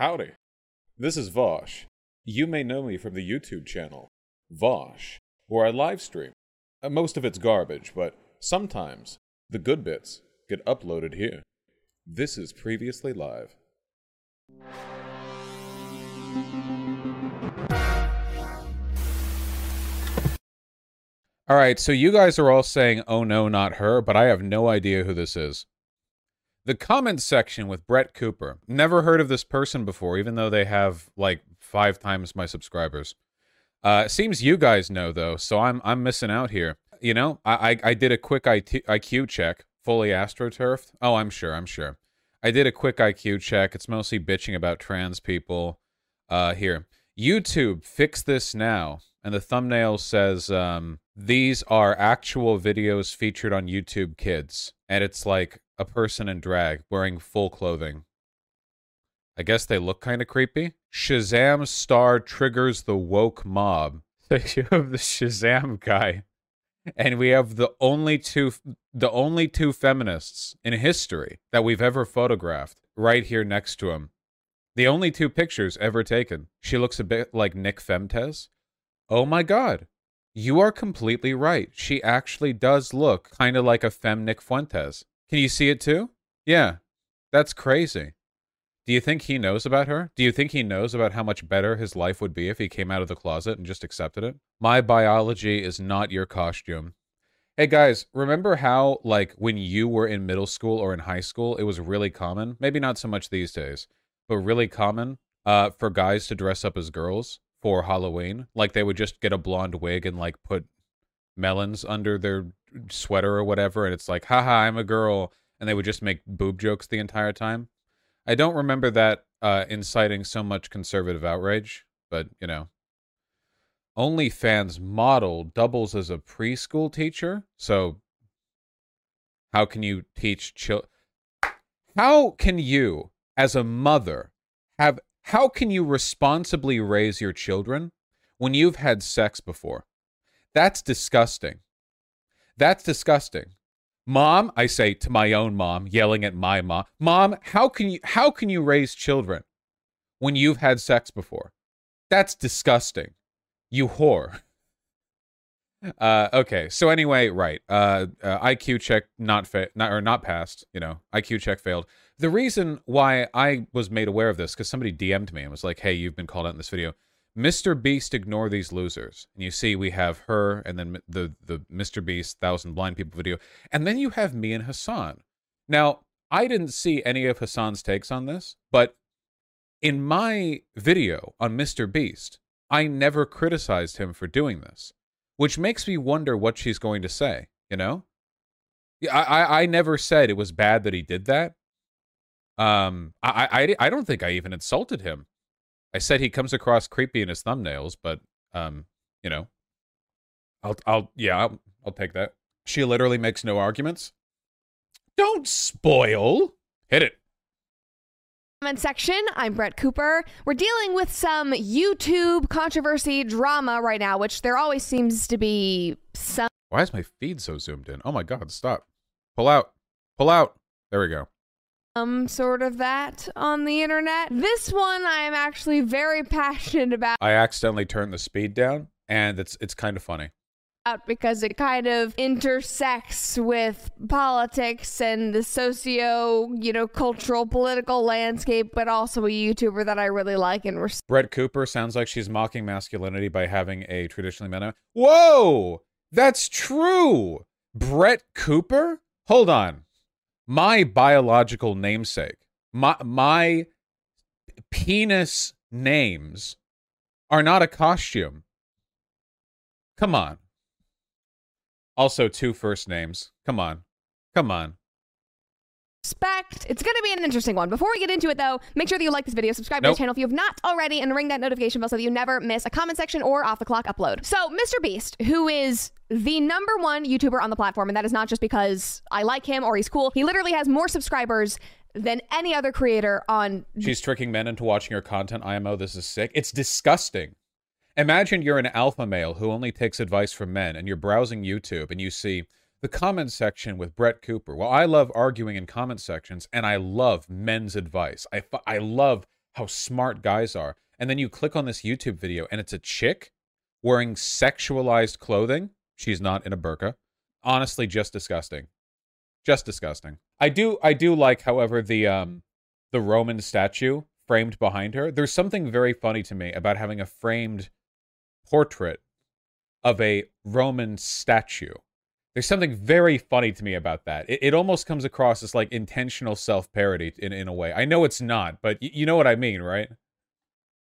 Howdy. This is Vosh. You may know me from the YouTube channel, Vosh, where I live stream. Uh, most of it's garbage, but sometimes the good bits get uploaded here. This is Previously Live. All right, so you guys are all saying, oh no, not her, but I have no idea who this is. The comments section with Brett Cooper. Never heard of this person before, even though they have like five times my subscribers. Uh, seems you guys know though, so I'm I'm missing out here. You know, I I, I did a quick IT, IQ check, fully astroturfed. Oh, I'm sure, I'm sure. I did a quick IQ check. It's mostly bitching about trans people. Uh, here, YouTube, fix this now. And the thumbnail says, um, "These are actual videos featured on YouTube Kids," and it's like a person in drag wearing full clothing. I guess they look kind of creepy. Shazam star triggers the woke mob. So you have the Shazam guy, and we have the only two, the only two feminists in history that we've ever photographed right here next to him. The only two pictures ever taken. She looks a bit like Nick Femtez. Oh my god. You are completely right. She actually does look kind of like a fem Nick Fuentes. Can you see it too? Yeah. That's crazy. Do you think he knows about her? Do you think he knows about how much better his life would be if he came out of the closet and just accepted it? My biology is not your costume. Hey guys, remember how, like, when you were in middle school or in high school, it was really common, maybe not so much these days, but really common uh, for guys to dress up as girls? for Halloween. Like they would just get a blonde wig and like put melons under their sweater or whatever, and it's like, haha, I'm a girl, and they would just make boob jokes the entire time. I don't remember that uh, inciting so much conservative outrage, but you know. OnlyFans model doubles as a preschool teacher, so how can you teach children? How can you, as a mother, have how can you responsibly raise your children when you've had sex before? That's disgusting. That's disgusting. Mom, I say to my own mom, yelling at my mom, "Mom, how can you how can you raise children when you've had sex before?" That's disgusting. You whore. Uh, okay. So anyway, right. Uh, uh IQ check not fa- not or not passed. You know, IQ check failed. The reason why I was made aware of this because somebody DM'd me and was like, "Hey, you've been called out in this video." Mr. Beast ignore these losers. And you see we have her and then the the Mr. Beast thousand blind people video. And then you have me and Hasan. Now, I didn't see any of Hasan's takes on this, but in my video on Mr. Beast, I never criticized him for doing this, which makes me wonder what she's going to say, you know? I, I, I never said it was bad that he did that. Um, I, I, I don't think I even insulted him. I said he comes across creepy in his thumbnails, but um, you know, I'll, I'll, yeah, I'll, I'll take that. She literally makes no arguments. Don't spoil. Hit it. Comment section. I'm Brett Cooper. We're dealing with some YouTube controversy drama right now, which there always seems to be some. Why is my feed so zoomed in? Oh my god, stop. Pull out. Pull out. There we go um sort of that on the internet. This one I am actually very passionate about. I accidentally turned the speed down and it's it's kind of funny. Out Because it kind of intersects with politics and the socio, you know, cultural, political landscape, but also a YouTuber that I really like and respect. Brett Cooper sounds like she's mocking masculinity by having a traditionally man. Whoa, that's true. Brett Cooper? Hold on my biological namesake, my my penis names are not a costume. Come on. Also, two first names. Come on. Come on. Respect. It's going to be an interesting one. Before we get into it, though, make sure that you like this video, subscribe nope. to the channel if you have not already, and ring that notification bell so that you never miss a comment section or off the clock upload. So, Mr. Beast, who is the number one YouTuber on the platform, and that is not just because I like him or he's cool. He literally has more subscribers than any other creator on. She's tricking men into watching her content. IMO, this is sick. It's disgusting. Imagine you're an alpha male who only takes advice from men, and you're browsing YouTube and you see the comment section with Brett Cooper. Well, I love arguing in comment sections, and I love men's advice. I, I love how smart guys are. And then you click on this YouTube video and it's a chick wearing sexualized clothing. She's not in a burqa. Honestly, just disgusting. Just disgusting. I do I do like, however, the um the Roman statue framed behind her. There's something very funny to me about having a framed portrait of a Roman statue. There's something very funny to me about that. It, it almost comes across as like intentional self parody in, in a way. I know it's not, but y- you know what I mean, right?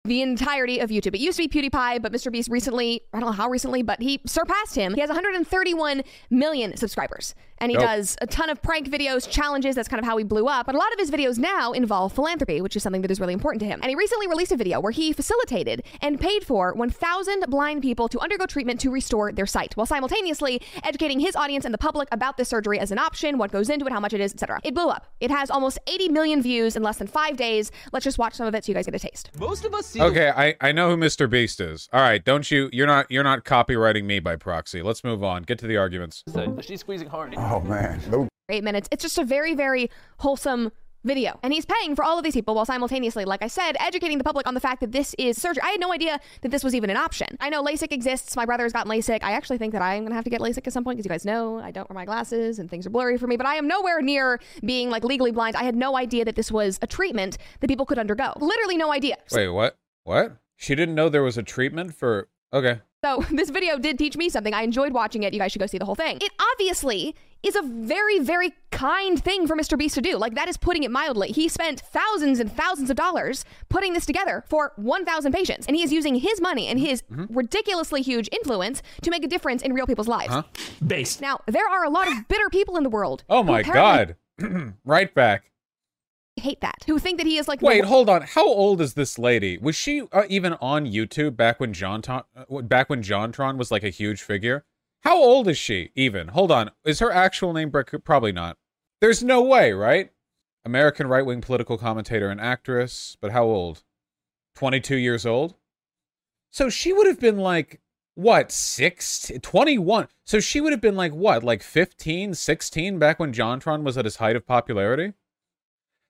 the entirety of YouTube. It used to be PewDiePie, but Mr. Beast recently, I don't know how recently, but he surpassed him. He has 131 million subscribers. And he does a ton of prank videos, challenges. That's kind of how he blew up. But a lot of his videos now involve philanthropy, which is something that is really important to him. And he recently released a video where he facilitated and paid for 1,000 blind people to undergo treatment to restore their sight, while simultaneously educating his audience and the public about this surgery as an option, what goes into it, how much it is, etc. It blew up. It has almost 80 million views in less than five days. Let's just watch some of it so you guys get a taste. Most of us see. Okay, I, I know who Mr. Beast is. All right, don't you you're not you're not copyrighting me by proxy. Let's move on. Get to the arguments. She's squeezing hard. Oh man, no eight minutes. It's just a very, very wholesome video. And he's paying for all of these people while simultaneously, like I said, educating the public on the fact that this is surgery. I had no idea that this was even an option. I know LASIK exists. My brother's gotten LASIK. I actually think that I'm going to have to get LASIK at some point because you guys know I don't wear my glasses and things are blurry for me, but I am nowhere near being like legally blind. I had no idea that this was a treatment that people could undergo. Literally no idea. Wait, what? What? She didn't know there was a treatment for Okay. So this video did teach me something. I enjoyed watching it. You guys should go see the whole thing. It obviously is a very, very kind thing for Mr. Beast to do. Like, that is putting it mildly. He spent thousands and thousands of dollars putting this together for 1,000 patients, and he is using his money and his mm-hmm. ridiculously huge influence to make a difference in real people's lives. Huh? Based. Now, there are a lot of bitter people in the world. Oh my God. right back hate that who think that he is like wait hold on how old is this lady was she uh, even on youtube back when john uh, back when jontron was like a huge figure how old is she, even? Hold on. Is her actual name Brett? Probably not. There's no way, right? American right wing political commentator and actress, but how old? 22 years old? So she would have been like, what, 6, 21? So she would have been like, what, like 15, 16 back when Jontron was at his height of popularity?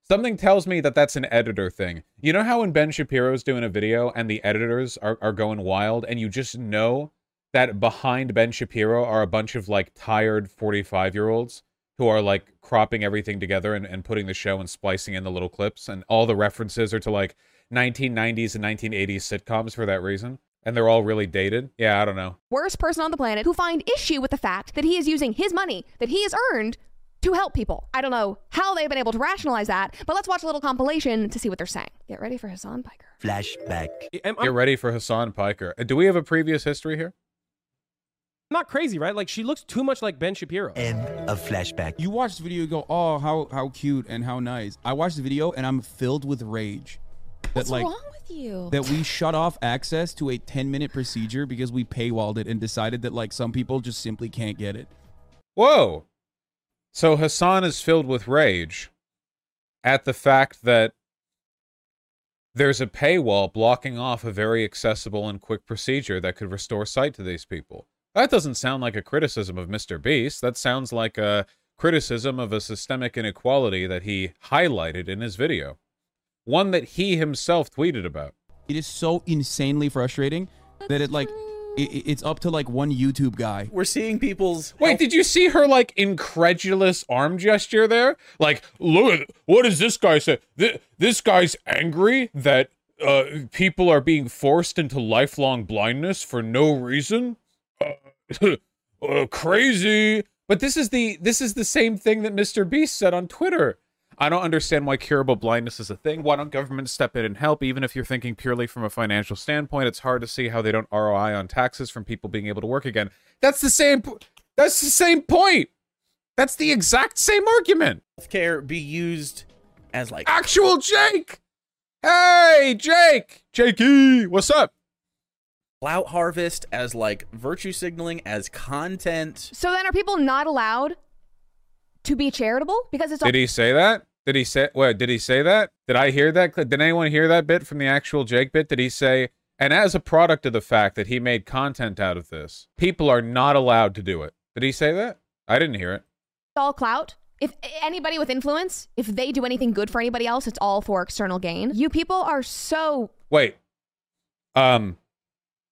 Something tells me that that's an editor thing. You know how when Ben Shapiro's doing a video and the editors are, are going wild and you just know that behind Ben Shapiro are a bunch of like tired 45 year olds who are like cropping everything together and, and putting the show and splicing in the little clips. And all the references are to like 1990s and 1980s sitcoms for that reason. And they're all really dated. Yeah, I don't know. Worst person on the planet who find issue with the fact that he is using his money that he has earned to help people. I don't know how they've been able to rationalize that, but let's watch a little compilation to see what they're saying. Get ready for Hasan Piker. Flashback. Get ready for Hasan Piker. Uh, do we have a previous history here? not crazy, right? Like she looks too much like Ben Shapiro. End of flashback. You watch the video, you go, "Oh, how how cute and how nice." I watch the video and I'm filled with rage. That, What's like, wrong with you? That we shut off access to a 10 minute procedure because we paywalled it and decided that like some people just simply can't get it. Whoa. So Hasan is filled with rage at the fact that there's a paywall blocking off a very accessible and quick procedure that could restore sight to these people. That doesn't sound like a criticism of Mr. Beast. That sounds like a criticism of a systemic inequality that he highlighted in his video. One that he himself tweeted about. It is so insanely frustrating that it like it, it's up to like one YouTube guy. We're seeing people's Wait, did you see her like incredulous arm gesture there? Like, look, what does this guy say? This, this guy's angry that uh, people are being forced into lifelong blindness for no reason? uh, crazy. But this is the this is the same thing that Mr. Beast said on Twitter. I don't understand why curable blindness is a thing. Why don't governments step in and help? Even if you're thinking purely from a financial standpoint, it's hard to see how they don't ROI on taxes from people being able to work again. That's the same. That's the same point. That's the exact same argument. Healthcare be used as like actual Jake. Hey, Jake. Jakey, what's up? clout harvest, as like virtue signaling, as content. So then, are people not allowed to be charitable because it's? All- did he say that? Did he say what? Did he say that? Did I hear that? Did anyone hear that bit from the actual Jake bit? Did he say? And as a product of the fact that he made content out of this, people are not allowed to do it. Did he say that? I didn't hear it. It's All clout If anybody with influence, if they do anything good for anybody else, it's all for external gain. You people are so Wait. Um,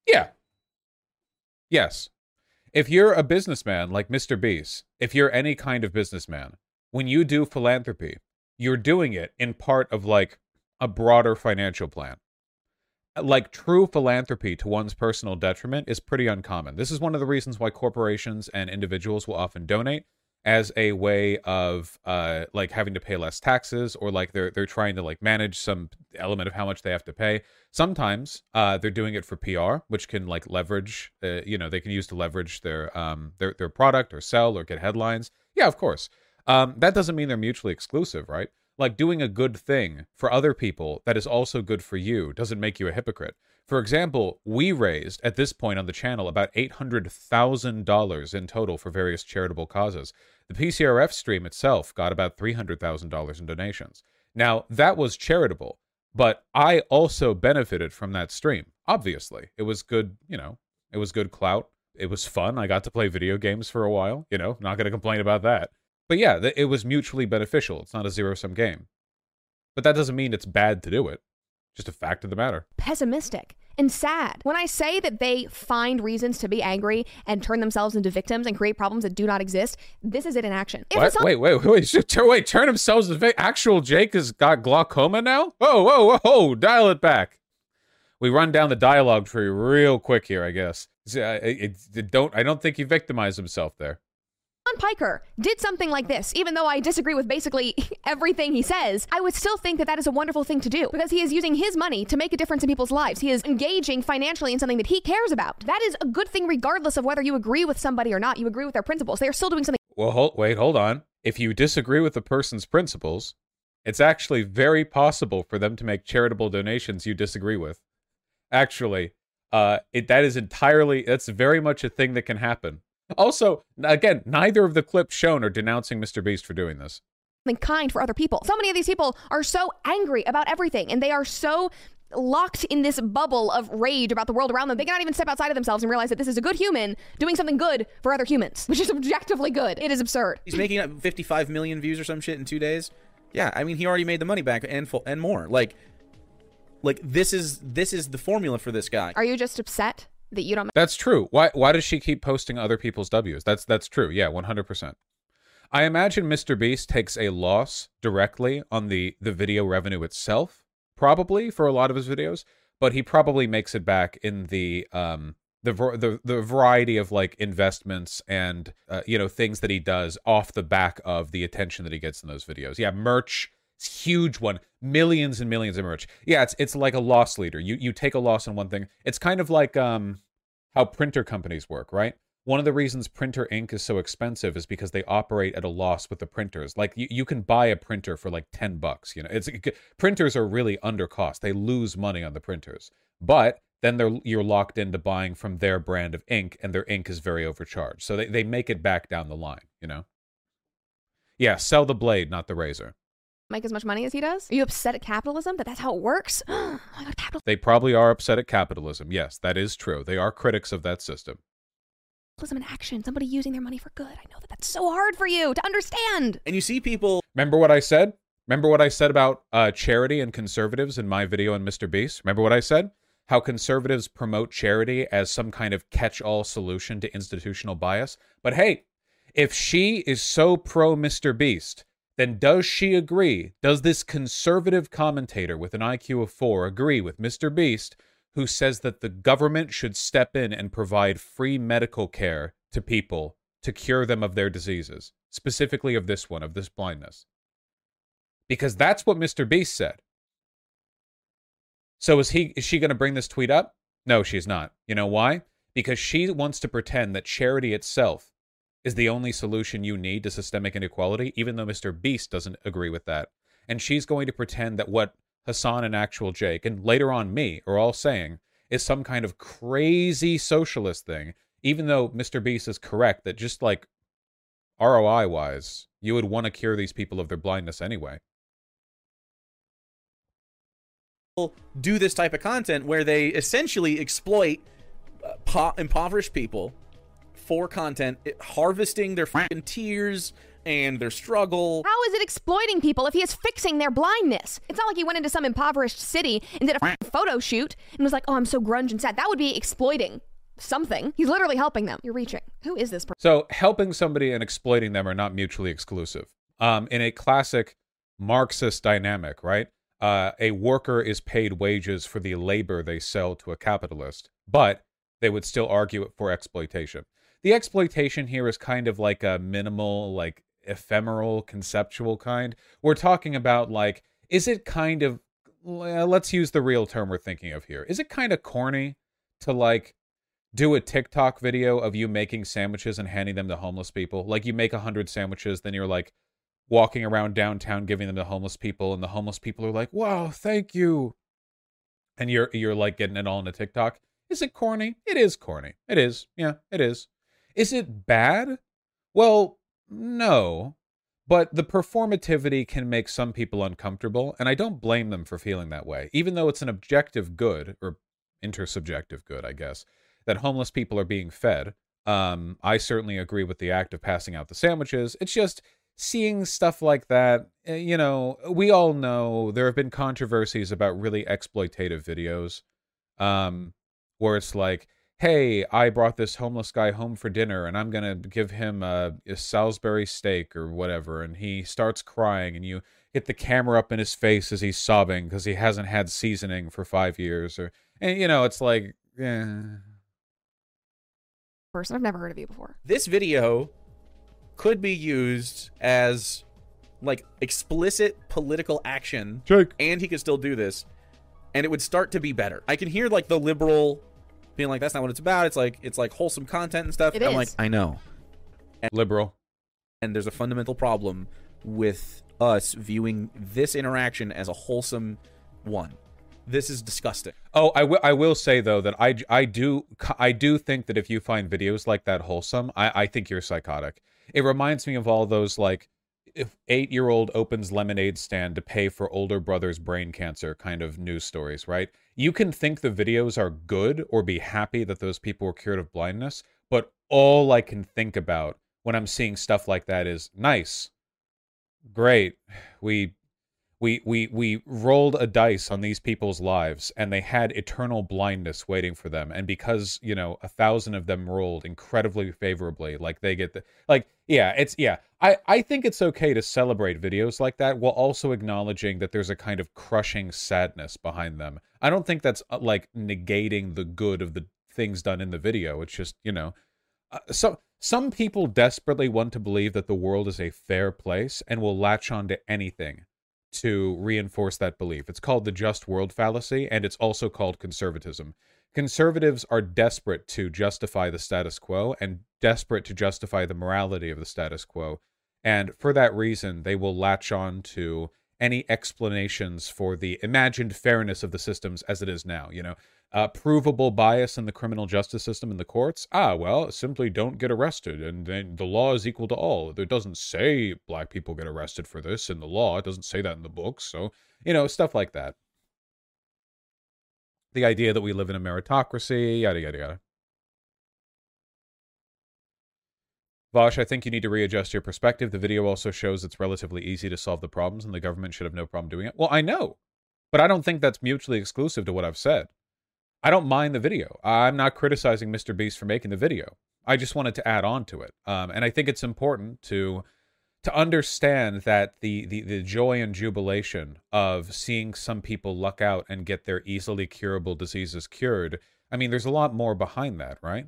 yeah. Yes. If you're a businessman like Mr. Beast, if you're any kind of businessman, when you do philanthropy, you're doing it in part of like a broader financial plan. Like true philanthropy to one's personal detriment is pretty uncommon. This is one of the reasons why corporations and individuals will often donate as a way of uh like having to pay less taxes or like they're they're trying to like manage some element of how much they have to pay. Sometimes uh they're doing it for PR which can like leverage uh, you know they can use to leverage their um their their product or sell or get headlines. Yeah of course. Um that doesn't mean they're mutually exclusive right? Like doing a good thing for other people that is also good for you doesn't make you a hypocrite for example, we raised at this point on the channel about $800,000 in total for various charitable causes. The PCRF stream itself got about $300,000 in donations. Now, that was charitable, but I also benefited from that stream. Obviously, it was good, you know, it was good clout. It was fun. I got to play video games for a while, you know, not going to complain about that. But yeah, it was mutually beneficial. It's not a zero sum game. But that doesn't mean it's bad to do it. Just a fact of the matter. pessimistic and sad. When I say that they find reasons to be angry and turn themselves into victims and create problems that do not exist, this is it in action. Wait, wait, wait, wait, wait, turn themselves into va- actual Jake has got glaucoma now? Whoa, whoa, whoa, dial it back. We run down the dialogue tree real quick here, I guess. See, I- I- I don't, I don't think he victimized himself there. John Piker did something like this, even though I disagree with basically everything he says, I would still think that that is a wonderful thing to do because he is using his money to make a difference in people's lives. He is engaging financially in something that he cares about. That is a good thing, regardless of whether you agree with somebody or not. You agree with their principles. They are still doing something Well, hold, wait, hold on. If you disagree with the person's principles, it's actually very possible for them to make charitable donations you disagree with. Actually, uh, it that is entirely that's very much a thing that can happen. Also, again, neither of the clips shown are denouncing Mr. Beast for doing this. kind for other people. So many of these people are so angry about everything and they are so locked in this bubble of rage about the world around them. They cannot even step outside of themselves and realize that this is a good human doing something good for other humans, which is objectively good. It is absurd. He's making up 55 million views or some shit in two days. Yeah, I mean, he already made the money back and full, and more. Like, like this is this is the formula for this guy. Are you just upset that you don't That's true. Why why does she keep posting other people's W's? That's that's true. Yeah, 100%. I imagine Mr. Beast takes a loss directly on the the video revenue itself, probably for a lot of his videos, but he probably makes it back in the um the the the variety of like investments and uh, you know things that he does off the back of the attention that he gets in those videos. Yeah, merch huge one, millions and millions of merch. Yeah, it's it's like a loss leader. You you take a loss on one thing. It's kind of like um how printer companies work, right? One of the reasons printer ink is so expensive is because they operate at a loss with the printers. Like you, you can buy a printer for like 10 bucks, you know. It's printers are really under cost. They lose money on the printers. But then they're you're locked into buying from their brand of ink and their ink is very overcharged. So they, they make it back down the line, you know. Yeah, sell the blade, not the razor. Make as much money as he does? Are you upset at capitalism that that's how it works? oh my god, capitalism They probably are upset at capitalism. Yes, that is true. They are critics of that system. Capitalism in action, somebody using their money for good. I know that that's so hard for you to understand. And you see people Remember what I said? Remember what I said about uh, charity and conservatives in my video on Mr. Beast? Remember what I said? How conservatives promote charity as some kind of catch all solution to institutional bias. But hey, if she is so pro Mr. Beast, then does she agree? Does this conservative commentator with an IQ of four agree with Mr. Beast, who says that the government should step in and provide free medical care to people to cure them of their diseases, specifically of this one, of this blindness? Because that's what Mr. Beast said. So is he is she going to bring this tweet up? No, she's not. You know why? Because she wants to pretend that charity itself is the only solution you need to systemic inequality, even though Mr. Beast doesn't agree with that. And she's going to pretend that what Hasan and Actual Jake, and later on me, are all saying is some kind of crazy socialist thing, even though Mr. Beast is correct that just like ROI wise, you would want to cure these people of their blindness anyway. do this type of content where they essentially exploit uh, po- impoverished people for content, it- harvesting their fucking tears, and their struggle. How is it exploiting people if he is fixing their blindness? It's not like he went into some impoverished city and did a f- photo shoot and was like, oh, I'm so grunge and sad. That would be exploiting something. He's literally helping them. You're reaching. Who is this person? So helping somebody and exploiting them are not mutually exclusive. Um, in a classic Marxist dynamic, right? Uh, a worker is paid wages for the labor they sell to a capitalist, but they would still argue it for exploitation. The exploitation here is kind of like a minimal, like ephemeral, conceptual kind. We're talking about like, is it kind of, let's use the real term we're thinking of here. Is it kind of corny to like do a TikTok video of you making sandwiches and handing them to homeless people? Like you make a hundred sandwiches, then you're like walking around downtown giving them to homeless people, and the homeless people are like, "Wow, thank you," and you're you're like getting it all into TikTok. Is it corny? It is corny. It is. Yeah, it is. Is it bad? Well, no. But the performativity can make some people uncomfortable, and I don't blame them for feeling that way, even though it's an objective good, or intersubjective good, I guess, that homeless people are being fed. Um, I certainly agree with the act of passing out the sandwiches. It's just seeing stuff like that, eh, you know, we all know there have been controversies about really exploitative videos um, where it's like, hey, I brought this homeless guy home for dinner and I'm going to give him a, a, Salisbury steak or whatever. And he starts crying and you hit the camera up in his face as he's sobbing because he hasn't had seasoning for five years. Or, and you know, it's like, yeah. Person, I've never heard of you before. This video could be used as like explicit political action. Jake. And he could still do this. And it would start to be better. I can hear like the liberal being like, that's not what it's about. It's like it's like wholesome content and stuff. It I'm is. like, I know. And, Liberal. And there's a fundamental problem with us viewing this interaction as a wholesome one. This is disgusting. Oh, I will. I will say though that I, I do I do think that if you find videos like that wholesome, I, I think you're psychotic. It reminds me of all those like if eight year old opens lemonade stand to pay for older brother's brain cancer kind of news stories, right? You can think the videos are good or be happy that those people were cured of blindness, but all I can think about when I'm seeing stuff like that is nice, great. We we we we rolled a dice on these people's lives and they had eternal blindness waiting for them and because you know a thousand of them rolled incredibly favorably like they get the like yeah it's yeah i i think it's okay to celebrate videos like that while also acknowledging that there's a kind of crushing sadness behind them i don't think that's uh, like negating the good of the things done in the video it's just you know uh, so some people desperately want to believe that the world is a fair place and will latch on to anything to reinforce that belief. It's called the just world fallacy, and it's also called conservatism. Conservatives are desperate to justify the status quo and desperate to justify the morality of the status quo. And for that reason, they will latch on to any explanations for the imagined fairness of the systems as it is now. You know, uh, provable bias in the criminal justice system in the courts? Ah, well, simply don't get arrested, and then the law is equal to all. It doesn't say black people get arrested for this in the law. It doesn't say that in the books. So, you know, stuff like that. The idea that we live in a meritocracy, yada, yada, yada. Vosh, I think you need to readjust your perspective. The video also shows it's relatively easy to solve the problems, and the government should have no problem doing it. Well, I know, but I don't think that's mutually exclusive to what I've said. I don't mind the video. I'm not criticizing Mr. Beast for making the video. I just wanted to add on to it. Um, and I think it's important to to understand that the, the the joy and jubilation of seeing some people luck out and get their easily curable diseases cured. I mean, there's a lot more behind that, right?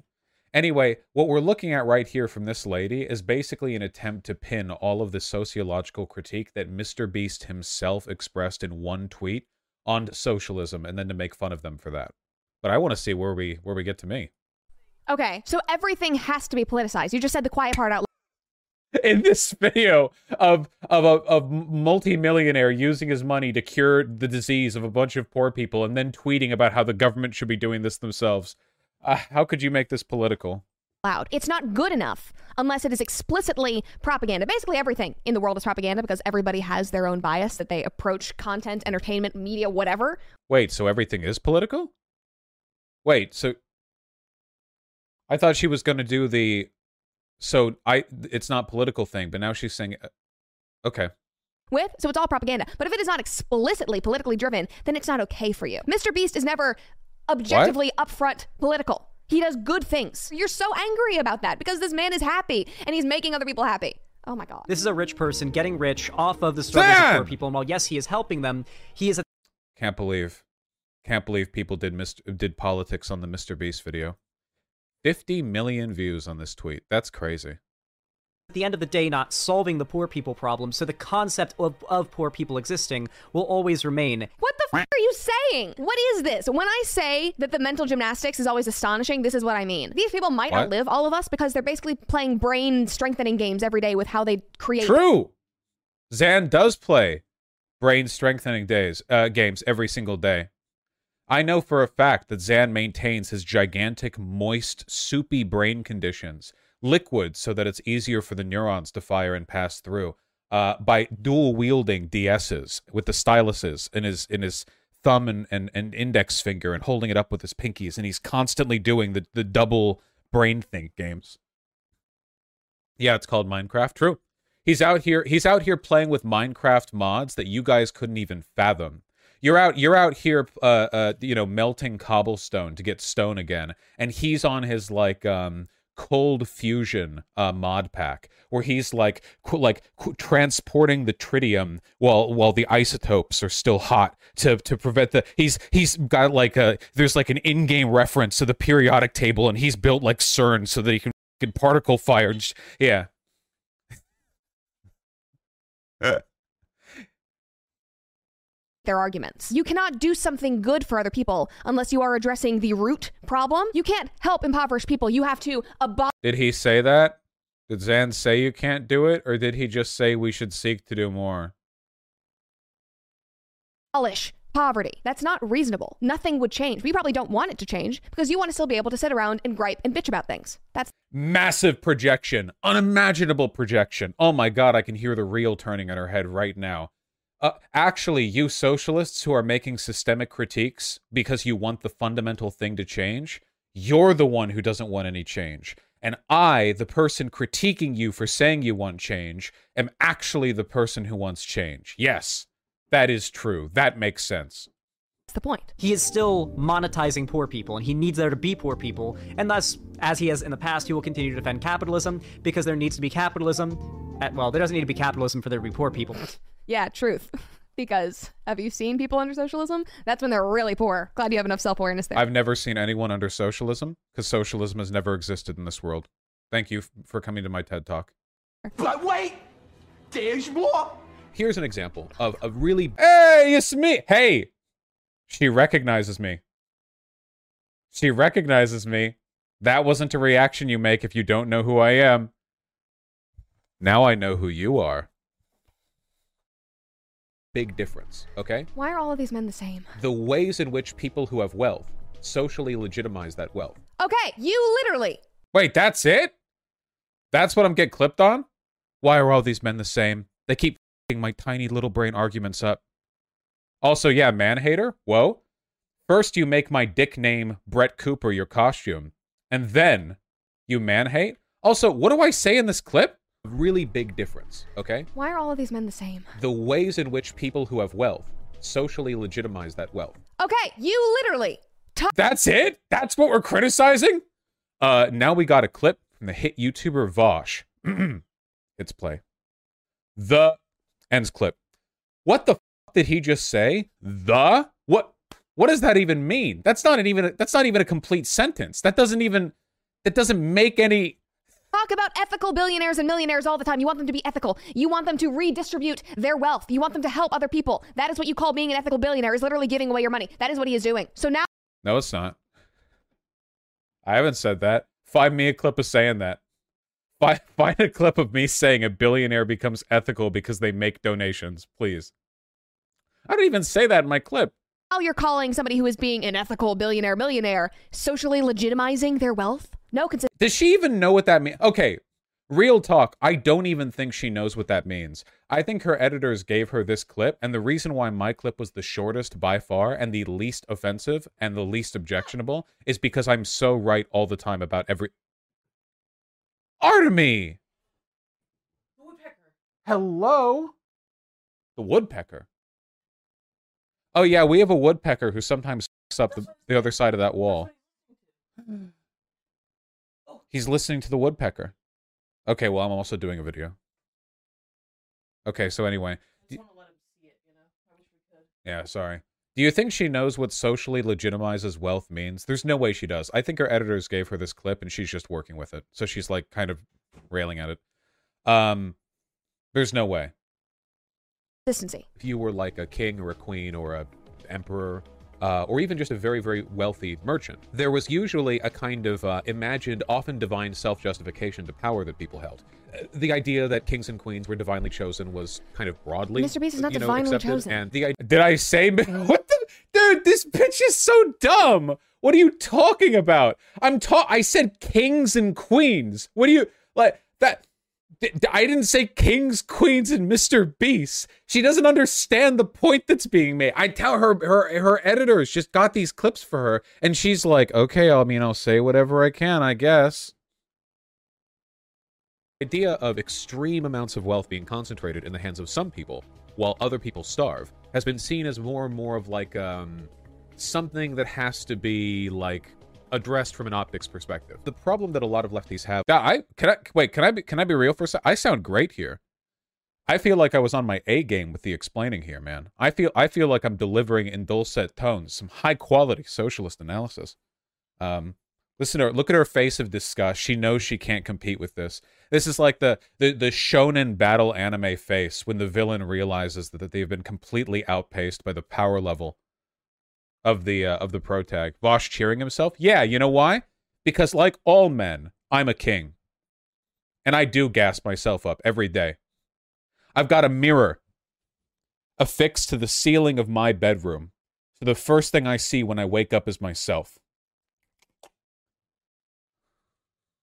Anyway, what we're looking at right here from this lady is basically an attempt to pin all of the sociological critique that Mr. Beast himself expressed in one tweet on socialism and then to make fun of them for that but I want to see where we where we get to me. Okay, so everything has to be politicized. You just said the quiet part out loud. In this video of of a of multimillionaire using his money to cure the disease of a bunch of poor people, and then tweeting about how the government should be doing this themselves, uh, how could you make this political? Loud. It's not good enough unless it is explicitly propaganda. Basically, everything in the world is propaganda because everybody has their own bias that they approach content, entertainment, media, whatever. Wait, so everything is political? Wait, so I thought she was going to do the So I, it's not political thing, but now she's saying, uh, okay. with, so it's all propaganda. But if it is not explicitly politically driven, then it's not okay for you. Mr. Beast is never objectively upfront political. He does good things. You're so angry about that because this man is happy and he's making other people happy. Oh my god. This is a rich person getting rich off of the struggles Sam! of poor people. And while yes, he is helping them, he is at Can't believe, can't believe people did Mr. did politics on the Mr. Beast video. 50 million views on this tweet. That's crazy. At the end of the day not solving the poor people problem. So the concept of, of poor people existing will always remain. What the f- are you saying? What is this? When I say that the mental gymnastics is always astonishing, this is what I mean. These people might What? outlive all of us because they're basically playing brain strengthening games every day with how they create. True. Zan does play brain strengthening days uh, games every single day. I know for a fact that Zan maintains his gigantic, moist, soupy brain conditions liquid so that it's easier for the neurons to fire and pass through uh, by dual wielding DSs with the styluses in his in his thumb and, and, and index finger and holding it up with his pinkies and he's constantly doing the, the double brain think games. Yeah, it's called Minecraft. True. He's out here he's out here playing with Minecraft mods that you guys couldn't even fathom. You're out you're out here uh uh you know melting cobblestone to get stone again and he's on his like um cold fusion uh mod pack where he's like like transporting the tritium while while the isotopes are still hot to to prevent the he's he's got like a there's like an in-game reference to the periodic table and he's built like CERN so that he can, can particle fire yeah their arguments. You cannot do something good for other people unless you are addressing the root problem. You can't help impoverished people. You have to abolish Did he say that? Did Zan say you can't do it, or did he just say we should seek to do more? poverty. That's not reasonable. Nothing would change. We probably don't want it to change because you want to still be able to sit around and gripe and bitch about things. That's Massive projection, unimaginable projection. Oh my god, I can hear the reel turning in her head right now. Uh, actually, you socialists who are making systemic critiques because you want the fundamental thing to change, you're the one who doesn't want any change. And I, the person critiquing you for saying you want change, am actually the person who wants change. Yes, that is true. That makes sense. That's the point. He is still monetizing poor people, and he needs there to be poor people, and thus, as he has in the past, he will continue to defend capitalism because there needs to be capitalism. At, well, there doesn't need to be capitalism for there to be poor people. Yeah, truth. because have you seen people under socialism? That's when they're really poor. Glad you have enough self awareness there. I've never seen anyone under socialism because socialism has never existed in this world. Thank you f- for coming to my TED Talk. But wait, there's more. Here's an example of a really Hey, it's me. Hey. She recognizes me. She recognizes me. That wasn't a reaction you make if you don't know who I am. Now I know who you are. Big difference, okay? Why are all of these men the same? The ways in which people who have wealth socially legitimize that wealth. Okay, you literally. Wait, that's it? That's what I'm getting clipped on? Why are all these men the same? They keep f***ing my tiny little brain arguments up. Also, yeah, man hater. Whoa. First, you make my dick name Brett Cooper your costume, and then you man hate. Also, what do I say in this clip? Really big difference, okay? Why are all of these men the same? The ways in which people who have wealth socially legitimize that wealth. Okay, you literally. That's it? That's what we're criticizing? Uh, now we got a clip from the hit YouTuber Vosh. Hits play. The ends clip. What the f- did he just say? The what? What does that even mean? That's not an even. That's not even a complete sentence. That doesn't even. That doesn't make any. Talk about ethical billionaires and millionaires all the time. You want them to be ethical. You want them to redistribute their wealth. You want them to help other people. That is what you call being an ethical billionaire, is literally giving away your money. That is what he is doing. So now No, it's not. I haven't said that. Find me a clip of saying that. Find, find a clip of me saying a billionaire becomes ethical because they make donations, please. I don't even say that in my clip. now you're calling somebody who is being an ethical billionaire millionaire socially legitimizing their wealth? No, consider Does she even know what that means? Okay, real talk. I don't even think she knows what that means. I think her editors gave her this clip, and the reason why my clip was the shortest by far and the least offensive and the least objectionable is because I'm so right all the time about every. Artemy. Hello. The woodpecker. Oh yeah, we have a woodpecker who sometimes f***s up the, the other side of that wall. He's listening to the woodpecker. Okay, well I'm also doing a video. Okay, so anyway. d- Yeah, sorry. Do you think she knows what socially legitimizes wealth means? There's no way she does. I think her editors gave her this clip and she's just working with it. So she's like kind of railing at it. Um there's no way. Consistency. If you were like a king or a queen or a emperor uh, or even just a very, very wealthy merchant, there was usually a kind of uh, imagined, often divine self-justification to power that people held. Uh, the idea that kings and queens were divinely chosen was kind of broadly, Mr. Beast is not you know, divinely accepted, chosen. And the did I say what the dude? This bitch is so dumb. What are you talking about? I'm ta- I said kings and queens. What do you like that? I didn't say kings, queens, and Mr. Beast. She doesn't understand the point that's being made. I tell her her her editors just got these clips for her, and she's like, "Okay, I mean, I'll say whatever I can, I guess." idea of extreme amounts of wealth being concentrated in the hands of some people while other people starve has been seen as more and more of like um something that has to be like addressed from an optics perspective. The problem that a lot of lefties have. I can I wait, can I be can I be real for a sec? I sound great here. I feel like I was on my A game with the explaining here, man. I feel I feel like I'm delivering in dulcet tones some high quality socialist analysis. Um listen to her look at her face of disgust. She knows she can't compete with this. This is like the the, the shonen battle anime face when the villain realizes that, that they've been completely outpaced by the power level of the uh, of the protag. Vosh cheering himself. Yeah, you know why? Because like all men, I'm a king. And I do gas myself up every day. I've got a mirror affixed to the ceiling of my bedroom. So the first thing I see when I wake up is myself.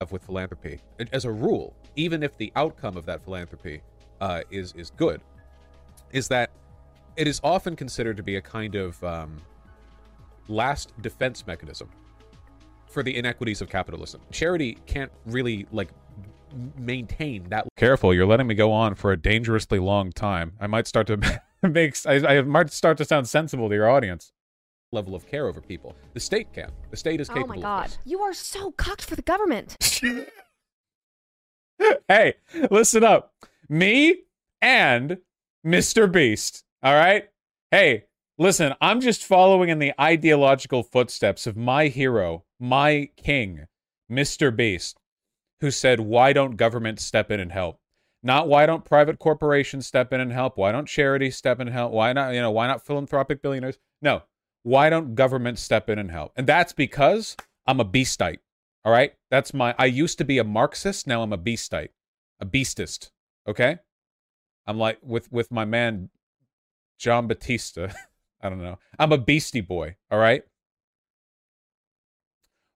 With philanthropy, as a rule, even if the outcome of that philanthropy uh, is is good, is that it is often considered to be a kind of um, last defense mechanism for the inequities of capitalism. Charity can't really like maintain that. Careful, you're letting me go on for a dangerously long time. I might start to make I, I might start to sound sensible to your audience. Level of care over people. The state can. The state is capable. Oh capable. my of god. this. You are so cocked for the government. hey, listen up. Me and Mr. Beast. All right? Hey, listen, I'm just following in the ideological footsteps of my hero, my king, Mr. Beast, who said, Why don't governments step in and help? Not why don't private corporations step in and help? Why don't charities step in and help? Why not, you know, why not philanthropic billionaires? No. Why don't governments step in and help? And that's because I'm a beastite. All right? That's my I used to be a Marxist, now I'm a beastite. A beastist. Okay? I'm like with with my man John Batista. I don't know. I'm a beastie boy, all right?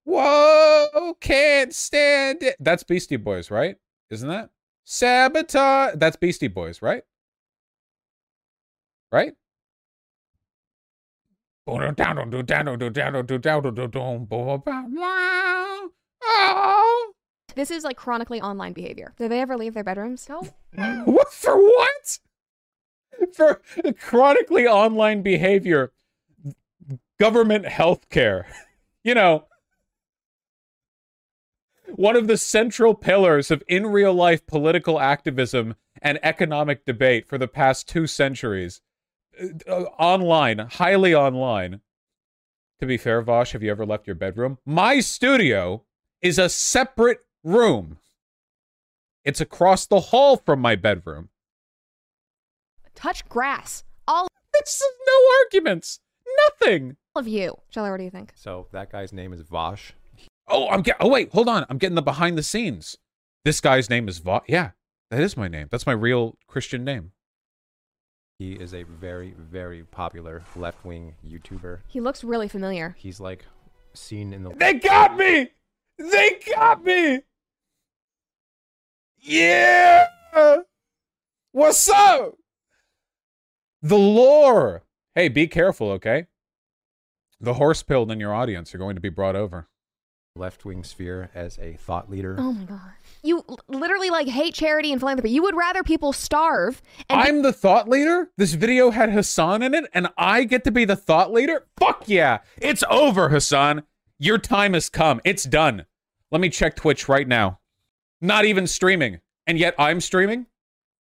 Whoa, can't stand it. That's Beastie Boys, right? Isn't that? Sabotage. That's Beastie Boys, right? Right? This is like chronically online behavior. Do they ever leave their bedrooms? No. What for what? For chronically online behavior, government health care. You know, one of the central pillars of in real life political activism and economic debate for the past two centuries. Uh, uh, online, highly online. To be fair, Vosh, have you ever left your bedroom? My studio is a separate room. It's across the hall from my bedroom. Touch grass. All It's no arguments. Nothing. All of you. Shelly, what do you think? So that guy's name is Vosh. Oh, I'm get. Oh wait, hold on. I'm getting the behind the scenes. This guy's name is Va. Yeah, that is my name. That's my real Christian name. He is a very, very popular left wing YouTuber. He looks really familiar. He's like seen in the They got me. They got me. Yeah. What's up? The lore. Hey, be careful, okay? The horse pilled in your audience are going to be brought over. left wing sphere as a thought leader. Oh my god. You literally like hate charity and philanthropy. You would rather people starve and I'm the thought leader. This video had Hasan in it, and I get to be the thought leader. Fuck yeah! It's over, Hasan. Your time has come. It's done. Let me check Twitch right now. Not even streaming, and yet I'm streaming,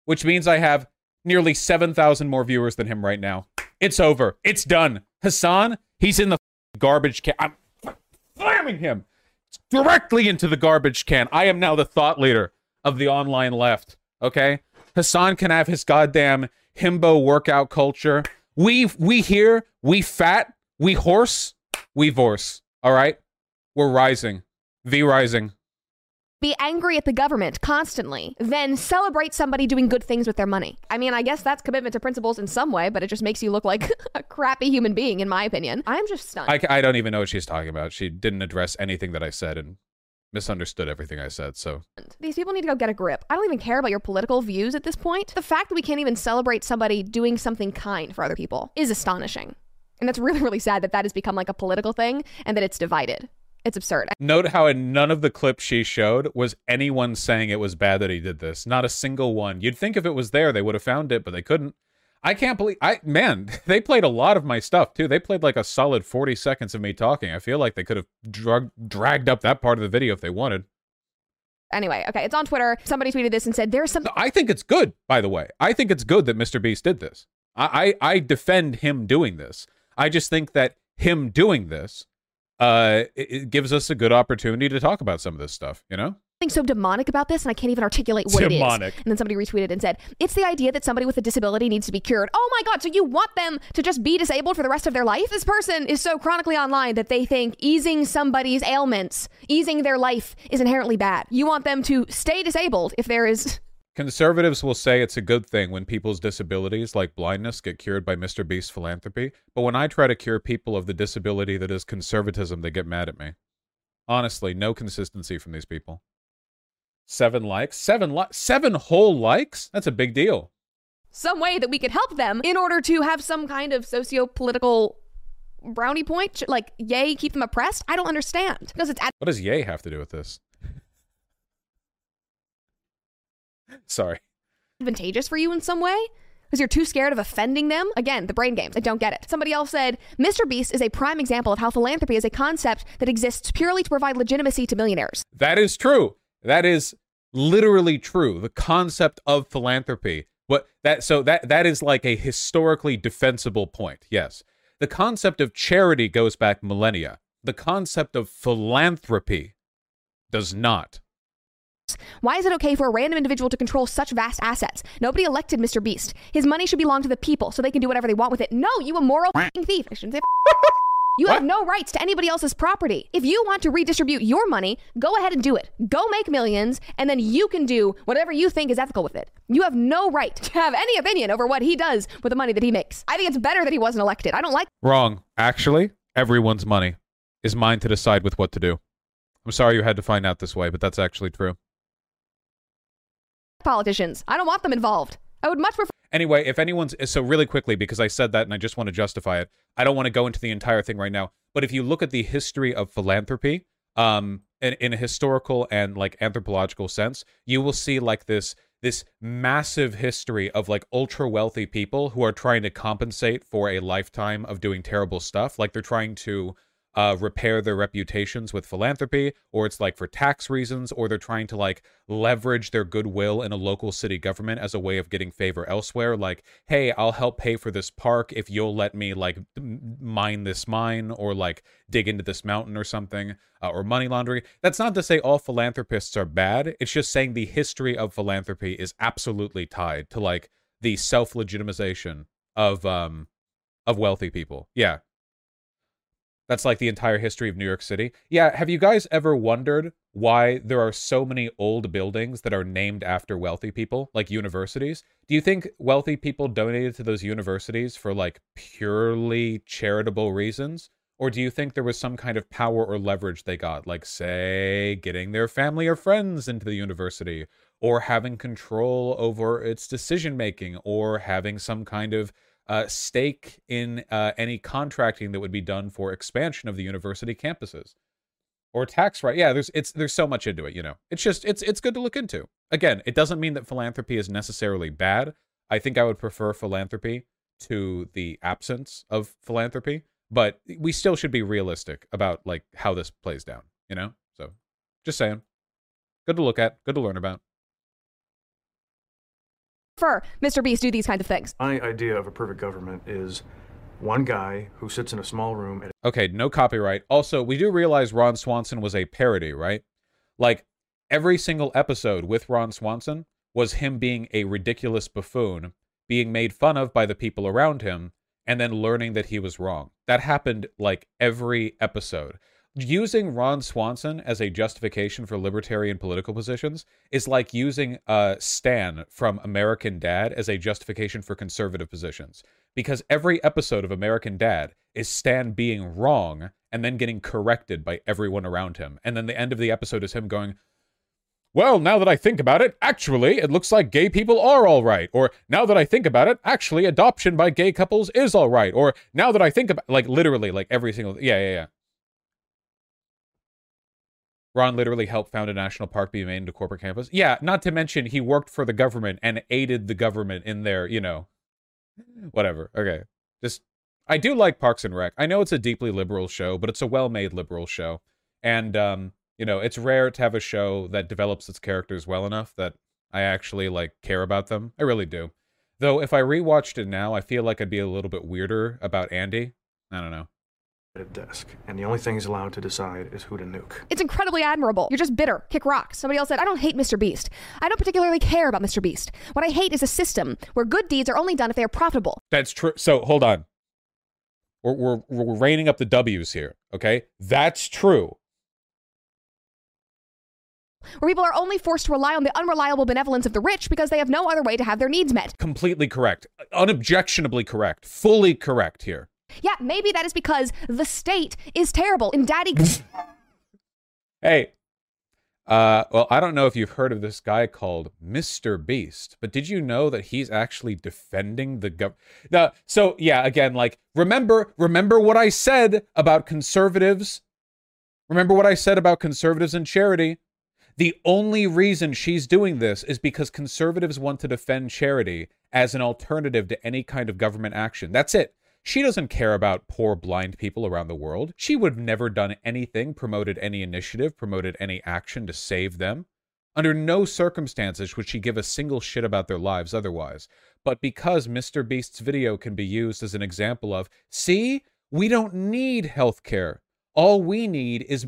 which means I have nearly seven thousand more viewers than him right now. It's over. It's done. Hasan, he's in the garbage can. I'm slamming him directly into the garbage can. I am now the thought leader of the online left. Okay? Hasan can have his goddamn himbo workout culture. We we here, we fat, we horse, we vorse. All right? We're rising. V rising. Be angry at the government constantly, then celebrate somebody doing good things with their money. I mean, I guess that's commitment to principles in some way, but it just makes you look like a crappy human being, in my opinion. I'm just stunned. I, I don't even know what she's talking about. She didn't address anything that I said and misunderstood everything I said. So These people need to go get a grip. I don't even care about your political views at this point. The fact that we can't even celebrate somebody doing something kind for other people is astonishing. And that's really, really sad that that has become like a political thing and that it's divided. It's absurd. note how in none of the clips she showed was anyone saying it was bad that he did this. Not a single one. You'd think if it was there, they would have found it, but they couldn't. I can't believe I man, they played a lot of my stuff too. They played like a solid 40 seconds of me talking. I feel like they could have drug, dragged up that part of the video if they wanted. Anyway, okay, it's on Twitter. Somebody tweeted this and said, There's some. I think it's good, by the way. I think it's good that Mr. Beast did this. I, I, I defend him doing this. I just think that him doing this uh it, it gives us a good opportunity to talk about some of this stuff, you know? something so demonic about this, and I can't even articulate what Demonic. it is. And then somebody retweeted and said, It's the idea that somebody with a disability needs to be cured. Oh my God, so you want them to just be disabled for the rest of their life? This person is so chronically online that they think easing somebody's ailments, easing their life, is inherently bad. You want them to stay disabled if there is. Conservatives will say it's a good thing when people's disabilities, like blindness, get cured by Mr. Beast's philanthropy. But when I try to cure people of the disability that is conservatism, they get mad at me. Honestly, no consistency from these people. Seven likes? Seven li- Seven whole likes? That's a big deal. some way that we could help them in order to have some kind of socio-political brownie point like yay keep them oppressed i don't understand because it's What does Yay have to do with this? Sorry. advantageous for you in some way because you're too scared of offending them again the brain games i don't get it somebody else said mr beast is a prime example of how philanthropy is a concept that exists purely to provide legitimacy to millionaires That is true. That is literally true. The concept of philanthropy. What that so that that is like a historically defensible point. Yes. The concept of charity goes back millennia. The concept of philanthropy does not. Why is it okay for a random individual to control such vast assets? Nobody elected Mr. Beast. His money should belong to the people so they can do whatever they want with it. No, you immoral f***ing thief. I shouldn't say You have no rights to anybody else's property. If you want to redistribute your money, go ahead and do it. Go make millions, and then you can do whatever you think is ethical with it. You have no right to have any opinion over what he does with the money that he makes. I think it's better that he wasn't elected. I don't like Wrong. Actually, everyone's money is mine to decide with what to do. I'm sorry you had to find out this way, but that's actually true. Politicians. I don't want them involved. I would much prefer Anyway, if anyone's so really quickly because I said that and I just want to justify it. I don't want to go into the entire thing right now. But if you look at the history of philanthropy, um, in, in a historical and like anthropological sense, you will see like this this massive history of like ultra wealthy people who are trying to compensate for a lifetime of doing terrible stuff. Like they're trying to uh, repair their reputations with philanthropy, or it's like for tax reasons, or they're trying to like leverage their goodwill in a local city government as a way of getting favor elsewhere. Like, hey, I'll help pay for this park if you'll let me like mine this mine or like dig into this mountain or something, uh, or money laundering. That's not to say all philanthropists are bad. It's just saying the history of philanthropy is absolutely tied to like the self legitimization of um of wealthy people. Yeah, that's like the entire history of New York City. Yeah, have you guys ever wondered why there are so many old buildings that are named after wealthy people, like universities? Do you think wealthy people donated to those universities for like purely charitable reasons? Or do you think there was some kind of power or leverage they got, like, say, getting their family or friends into the university, or having control over its decision making, or having some kind of uh, stake in uh, any contracting that would be done for expansion of the university campuses. or tax right. Yeah, there's it's there's so much into it, you know. It's just it's it's good to look into. Again, it doesn't mean that philanthropy is necessarily bad. I think I would prefer philanthropy to the absence of philanthropy, but we still should be realistic about like how this plays down, you know? So, just saying. Good to look at, good to learn about. For Mr. Beast do these kinds of things. My idea of a perfect government is one guy who sits in a small room and Okay, no copyright. Also, we do realize Ron Swanson was a parody, right? Like every single episode with Ron Swanson was him being a ridiculous buffoon, being made fun of by the people around him, and then learning that he was wrong. That happened like every episode. Using Ron Swanson as a justification for libertarian political positions is like using uh, Stan from American Dad as a justification for conservative positions. Because every episode of American Dad is Stan being wrong and then getting corrected by everyone around him. And then the end of the episode is him going, well, now that I think about it, actually, it looks like gay people are all right. Or now that I think about it, actually, adoption by gay couples is all right. Or now that I think about, like, literally, like every single, yeah, yeah, yeah. Ron literally helped found a national park be made into corporate campus. Yeah, not to mention he worked for the government and aided the government in their, you know, whatever. Okay, just I do like Parks and Rec. I know it's a deeply liberal show, but it's a well-made liberal show, and um, you know, it's rare to have a show that develops its characters well enough that I actually like care about them. I really do. Though if I rewatched it now, I feel like I'd be a little bit weirder about Andy. I don't know. At a desk, and the only thing he's allowed to decide is who to nuke. It's incredibly admirable. You're just bitter. Kick rocks. Somebody else said, I don't hate Mr. Beast. I don't particularly care about Mr. Beast. What I hate is a system where good deeds are only done if they are profitable. That's true. So hold on. We're, we're, we're reining up the W's here. Okay. That's true. Where people are only forced to rely on the unreliable benevolence of the rich because they have no other way to have their needs met. Completely correct. Unobjectionably correct. Fully correct here. Yeah, maybe that is because the state is terrible. And daddy. Hey. Uh, well, I don't know if you've heard of this guy called Mr. Beast, but did you know that he's actually defending the gov? No, so yeah, again, like remember, remember what I said about conservatives. Remember what I said about conservatives and charity. The only reason she's doing this is because conservatives want to defend charity as an alternative to any kind of government action. That's it. She doesn't care about poor blind people around the world. She would have never done anything, promoted any initiative, promoted any action to save them. Under no circumstances would she give a single shit about their lives otherwise. But because Mr. Beast's video can be used as an example of, see, we don't need healthcare. All we need is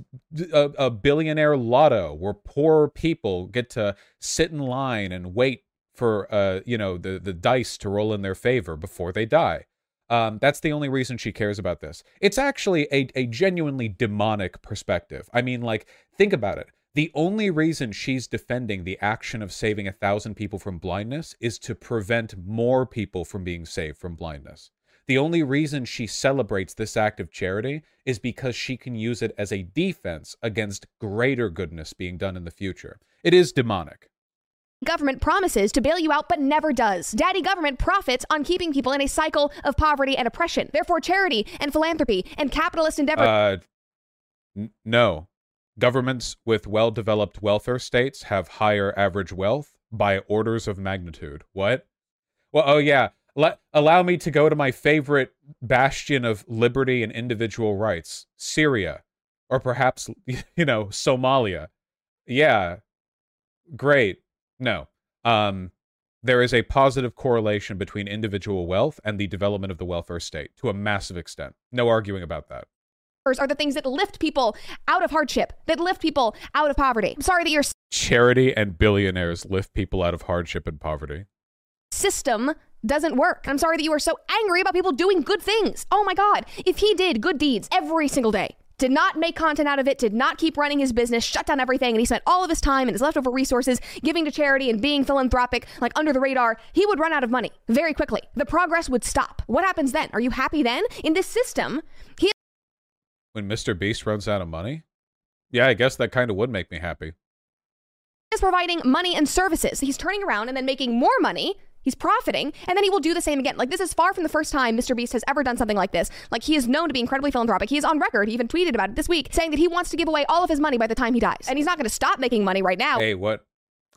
a, a billionaire lotto where poor people get to sit in line and wait for, uh, you know, the, the dice to roll in their favor before they die. Um, that's the only reason she cares about this. It's actually a, a genuinely demonic perspective. I mean, like, think about it. The only reason she's defending the action of saving a thousand people from blindness is to prevent more people from being saved from blindness. The only reason she celebrates this act of charity is because she can use it as a defense against greater goodness being done in the future. It is demonic. Government promises to bail you out but never does. Daddy government profits on keeping people in a cycle of poverty and oppression. Therefore, charity and philanthropy and capitalist endeavor. Uh, n- no. Governments with well developed welfare states have higher average wealth by orders of magnitude. What? Well, oh, yeah. Let, allow me to go to my favorite bastion of liberty and individual rights Syria. Or perhaps, you know, Somalia. Yeah. Great. No. Um, there is a positive correlation between individual wealth and the development of the welfare state to a massive extent. No arguing about that. are the things that lift people out of hardship, that lift people out of poverty. I'm sorry that your Charity and billionaires lift people out of hardship and poverty. system doesn't work. I'm sorry that you are so angry about people doing good things. Oh my God. If he did good deeds every single day, did not make content out of it, did not keep running his business, shut down everything, and he spent all of his time and his leftover resources giving to charity and being philanthropic, like under the radar, he would run out of money very quickly. The progress would stop. What happens then? Are you happy then? In this system, he When Mr. Beast runs out of money? Yeah, I guess that kind of would make me happy. is providing money and services. He's turning around and then making more money He's profiting, and then he will do the same again. Like, this is far from the first time Mr. Beast has ever done something like this. Like, he is known to be incredibly philanthropic. He is on record, he even tweeted about it this week, saying that he wants to give away all of his money by the time he dies. And he's not going to stop making money right now. Hey, what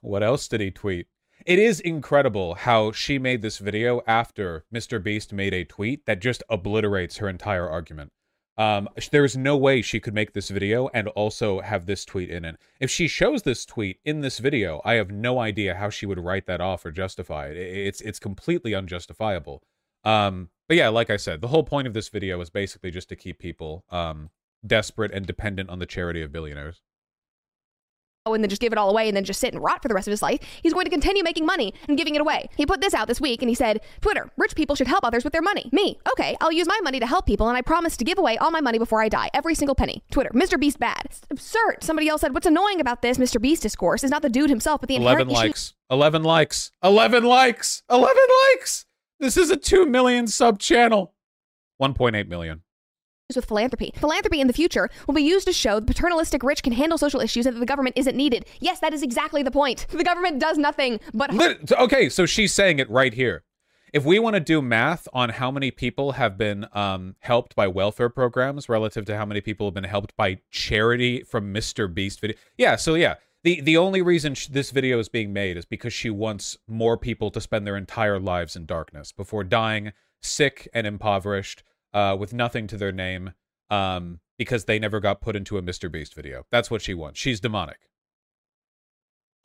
what else did he tweet? It is incredible how she made this video after Mr. Beast made a tweet that just obliterates her entire argument. Um, there is no way she could make this video and also have this tweet in it. If she shows this tweet in this video, I have no idea how she would write that off or justify it. It's it's completely unjustifiable. Um, but yeah, like I said, the whole point of this video is basically just to keep people um, desperate and dependent on the charity of billionaires Oh, and then just give it all away and then just sit and rot for the rest of his life. He's going to continue making money and giving it away. He put this out this week and he said, Twitter, rich people should help others with their money. Me, okay, I'll use my money to help people and I promise to give away all my money before I die. Every single penny. Twitter, Mr. Beast bad. It's absurd. Somebody else said, what's annoying about this Mr. Beast discourse is not the dude himself, but the 11 likes. 11 likes. 11 likes. 11 likes. This is a 2 million sub channel. 1.8 million with philanthropy. Philanthropy in the future will be used to show the paternalistic rich can handle social issues and that the government isn't needed. Yes, that is exactly the point. The government does nothing but. Okay, so she's saying it right here. If we want to do math on how many people have been um, helped by welfare programs relative to how many people have been helped by charity from Mr. Beast video, yeah. So yeah, the the only reason this video is being made is because she wants more people to spend their entire lives in darkness before dying sick and impoverished uh, with nothing to their name um, because they never got put into a Mr. Beast video. That's what she wants. She's demonic.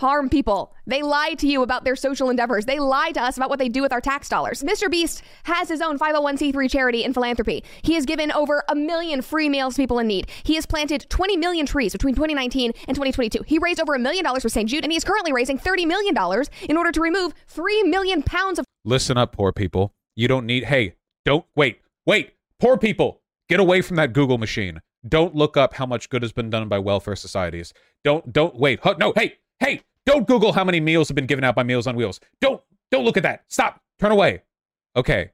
Harm people. They lie to you about their social endeavors. They lie to us about what they do with our tax dollars. Mr. Beast has his own 501c3 charity and philanthropy. He has given over a million free meals to people in need. He has planted 20 million trees between 2019 and 2022. He raised over a million dollars for St. Jude, and he is currently raising $30 million in order to remove 3 million pounds of. Listen up, poor people. You don't need. Hey, don't. Wait, wait. Poor people, get away from that Google machine. Don't look up how much good has been done by welfare societies. Don't don't wait. Huh, no, hey, hey, don't Google how many meals have been given out by Meals on Wheels. Don't don't look at that. Stop. Turn away. Okay.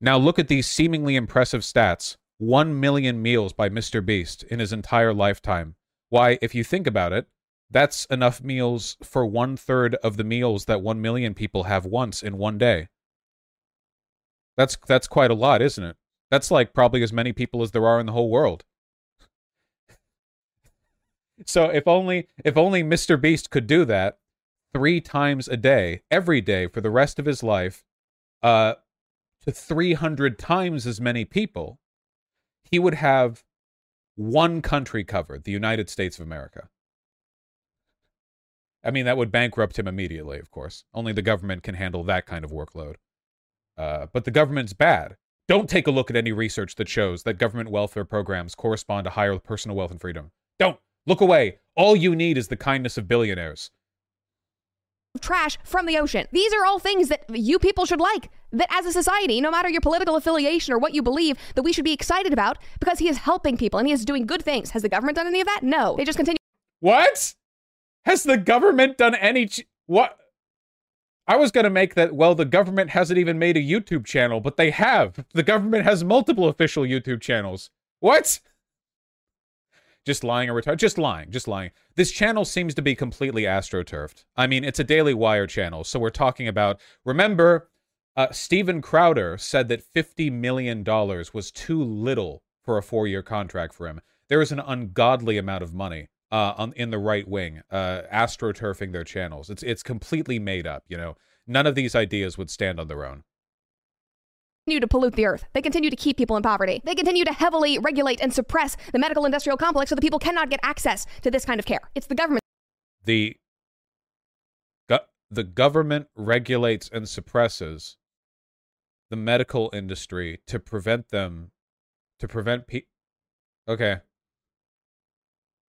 Now look at these seemingly impressive stats. 1 million meals by Mr. Beast in his entire lifetime. Why, if you think about it, that's enough meals for one third of the meals that 1 million people have once in one day. That's that's quite a lot, isn't it? That's like probably as many people as there are in the whole world. so if only if only Mr. Beast could do that three times a day, every day for the rest of his life, uh, to 300 times as many people, he would have one country covered, the United States of America. I mean, that would bankrupt him immediately, of course. Only the government can handle that kind of workload. Uh, but the government's bad. Don't take a look at any research that shows that government welfare programs correspond to higher personal wealth and freedom. Don't. Look away. All you need is the kindness of billionaires. Trash from the ocean. These are all things that you people should like. That as a society, no matter your political affiliation or what you believe, that we should be excited about because he is helping people and he is doing good things. Has the government done any of that? No. They just continue. What? Has the government done any. Ch- what? I was going to make that, well, the government hasn't even made a YouTube channel, but they have. The government has multiple official YouTube channels. What? Just lying or retarded? Just lying. Just lying. This channel seems to be completely astroturfed. I mean, it's a Daily Wire channel, so we're talking about. Remember, uh, Steven Crowder said that $50 million was too little for a four year contract for him. There is an ungodly amount of money uh, on, in the right wing, uh, astroturfing their channels. It's it's completely made up. You know, none of these ideas would stand on their own. Continue to pollute the earth. They continue to keep people in poverty. They continue to heavily regulate and suppress the medical industrial complex so that people cannot get access to this kind of care. It's the government. The go- the government regulates and suppresses the medical industry to prevent them to prevent people. Okay,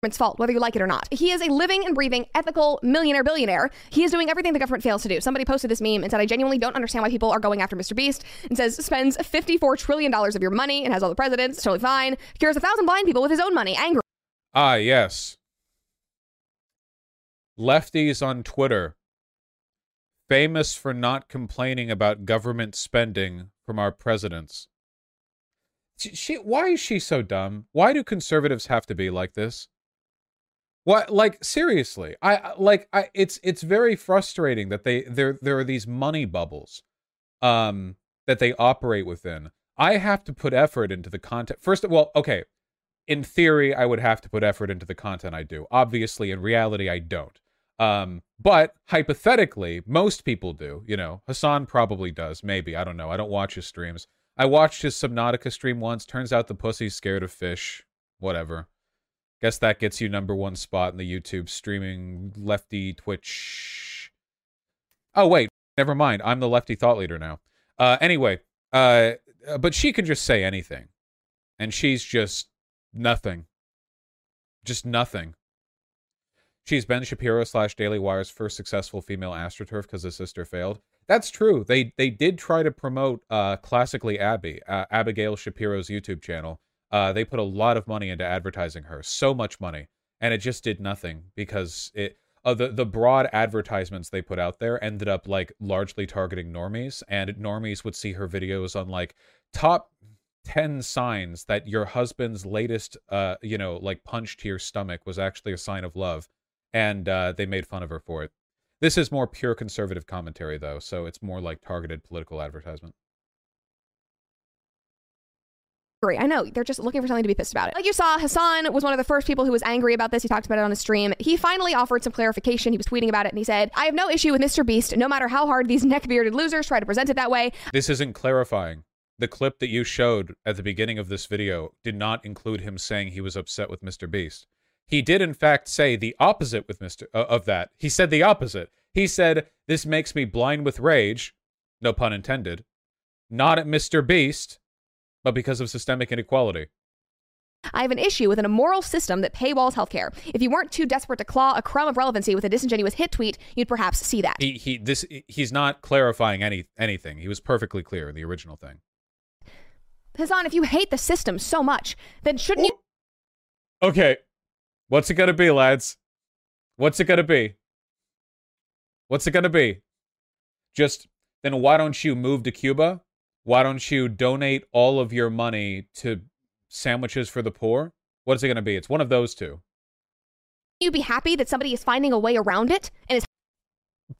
government's fault, whether you like it or not. He is a living and breathing ethical millionaire billionaire. He is doing everything the government fails to do. Somebody posted this meme and said, I genuinely don't understand why people are going after Mr. Beast and says spends $54 trillion of your money and has all the presidents, totally fine. Cures a thousand blind people with his own money, angry. Ah, yes. Lefties on Twitter, famous for not complaining about government spending from our presidents. She, why is she so dumb? Why do conservatives have to be like this? What like seriously? I like I it's it's very frustrating that they there there are these money bubbles um that they operate within. I have to put effort into the content. First of well, okay. In theory, I would have to put effort into the content I do. Obviously, in reality, I don't. Um, but hypothetically, most people do. You know, Hasan probably does. Maybe I don't know. I don't watch his streams. I watched his Subnautica stream once. Turns out the pussy's scared of fish. Whatever. Guess that gets you number one spot in the YouTube streaming lefty Twitch. Oh wait, never mind. I'm the lefty thought leader now. Uh, anyway, uh, uh, but she can just say anything, and she's just nothing. Just nothing. She's Ben Shapiro slash Daily Wire's first successful female astroturf because his sister failed. That's true. They they did try to promote uh, classically Abby, uh, Abigail Shapiro's YouTube channel. Uh, they put a lot of money into advertising her, so much money, and it just did nothing because it uh, the the broad advertisements they put out there ended up like largely targeting normies, and normies would see her videos on like top 10 signs that your husband's latest uh you know like punch to your stomach was actually a sign of love and uh they made fun of her for it. This is more pure conservative commentary though so it's more like targeted political advertisement angry. I know they're just looking for something to be pissed about it. Like you saw, Hasan was one of the first people who was angry about this. He talked about it on his stream. He finally offered some clarification. He was tweeting about it and he said, I have no issue with Mr. Beast, no matter how hard these neck-bearded losers try to present it that way. this isn't clarifying the clip that you showed at the beginning of this video did not include him saying he was upset with Mr. Beast. He did in fact say the opposite with Mr. Uh, of that. He said the opposite. He said this makes me blind with rage, no pun intended, not at Mr. Beast, but because of systemic inequality. I have an issue with an immoral system that paywalls healthcare. If you weren't too desperate to claw a crumb of relevancy with a disingenuous hit tweet, you'd perhaps see that. He he this he's not clarifying any anything. He was perfectly clear in the original thing. Hasan, if you hate the system so much, then shouldn't you Okay. What's it gonna be, lads? What's it gonna be? What's it gonna be? Just then why don't you move to Cuba? Why don't you donate all of your money to sandwiches for the poor? What is it gonna be? It's one of those two. You'd be happy that somebody is finding a way around it and is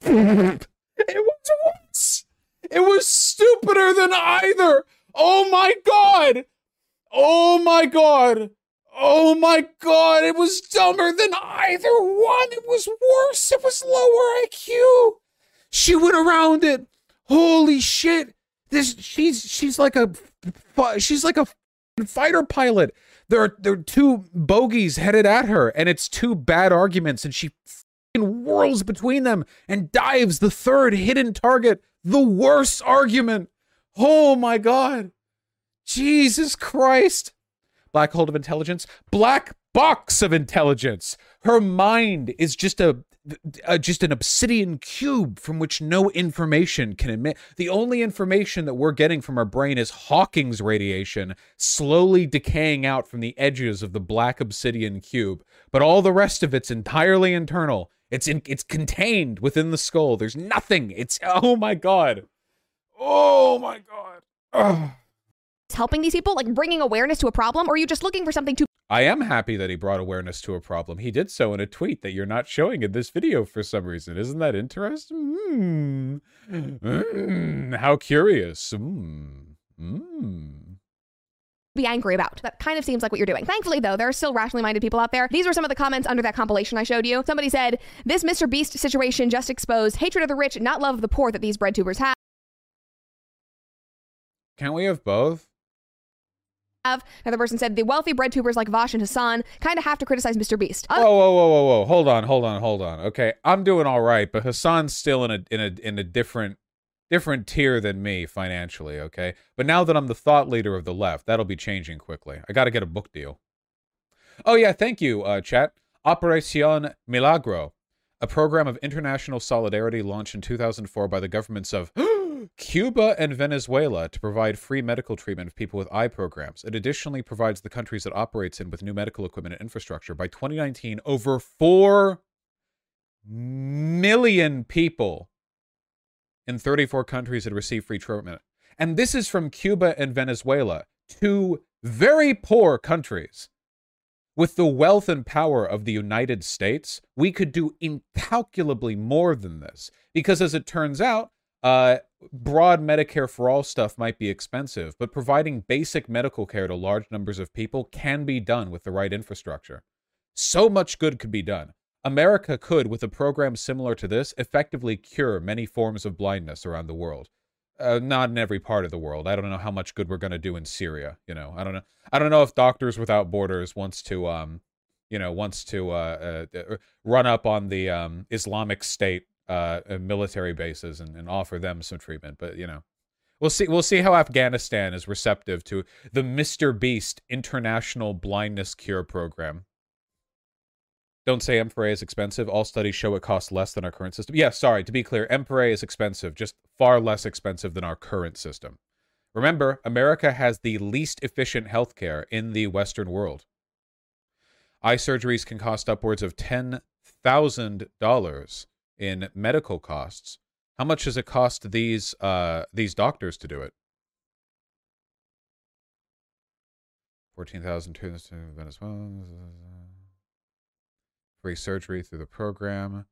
it was worse. It was stupider than either. Oh my god. Oh my god. Oh my god. It was dumber than either one. It was worse. It was lower IQ. She went around it. Holy shit. This she's she's like a she's like a fighter pilot. There are there are two bogies headed at her and it's two bad arguments and she whirls between them and dives the third hidden target. The worst argument. Oh my god. Jesus Christ. Black hole of intelligence. Black box of intelligence. Her mind is just a, a uh, just an obsidian cube from which no information can emit. The only information that we're getting from our brain is Hawking's radiation slowly decaying out from the edges of the black obsidian cube. But all the rest of it's entirely internal. It's in, it's contained within the skull. There's nothing. It's oh my god. Oh my god. Ugh. Helping these people, like bringing awareness to a problem, or are you just looking for something to I am happy that he brought awareness to a problem. He did so in a tweet that you're not showing in this video for some reason. Isn't that interesting? Mm. Mm. How curious. Mm. Mm. be angry about. That kind of seems like what you're doing. Thankfully, though, there are still rationally minded people out there. These were some of the comments under that compilation I showed you. Somebody said, This Mr. Beast situation just exposed hatred of the rich, not love of the poor that these bread tubers have. Can't we have both? Another person said, The wealthy bread tubers like Vaush and Hasan kind of have to criticize Mr. Beast. Whoa, whoa, whoa, whoa, whoa! Hold on, hold on, hold on. Okay, I'm doing all right, but Hasan's still in a in a in a different different tier than me financially. Okay, but now that I'm the thought leader of the left, that'll be changing quickly. I got to get a book deal. Oh yeah, thank you, uh, chat. Operacion Milagro, a program of international solidarity launched in 2004 by the governments of Cuba and Venezuela to provide free medical treatment of people with eye programs. It additionally provides the countries it operates in with new medical equipment and infrastructure. By 2019, over 4 million people in 34 countries had received free treatment. And this is from Cuba and Venezuela, two very poor countries. With the wealth and power of the United States, we could do incalculably more than this. Because as it turns out, uh, broad Medicare for all stuff might be expensive, but providing basic medical care to large numbers of people can be done with the right infrastructure. So much good could be done. America could, with a program similar to this, effectively cure many forms of blindness around the world. Uh, not in every part of the world. I don't know how much good we're going to do in Syria. You know, I don't know. I don't know if Doctors Without Borders wants to, um, you know, wants to uh, uh, run up on the um, Islamic State uh, military bases and, and offer them some treatment. But you know, we'll see. We'll see how Afghanistan is receptive to the Mr. Beast International Blindness Cure Program. Don't say M4A is expensive. All studies show it costs less than our current system. Yeah, sorry, to be clear, M4A is expensive, just far less expensive than our current system. Remember, America has the least efficient healthcare in the Western world. Eye surgeries can cost upwards of $10,000 in medical costs. How much does it cost these uh, these doctors to do it? Fourteen thousand to Venezuela. Free surgery through the program.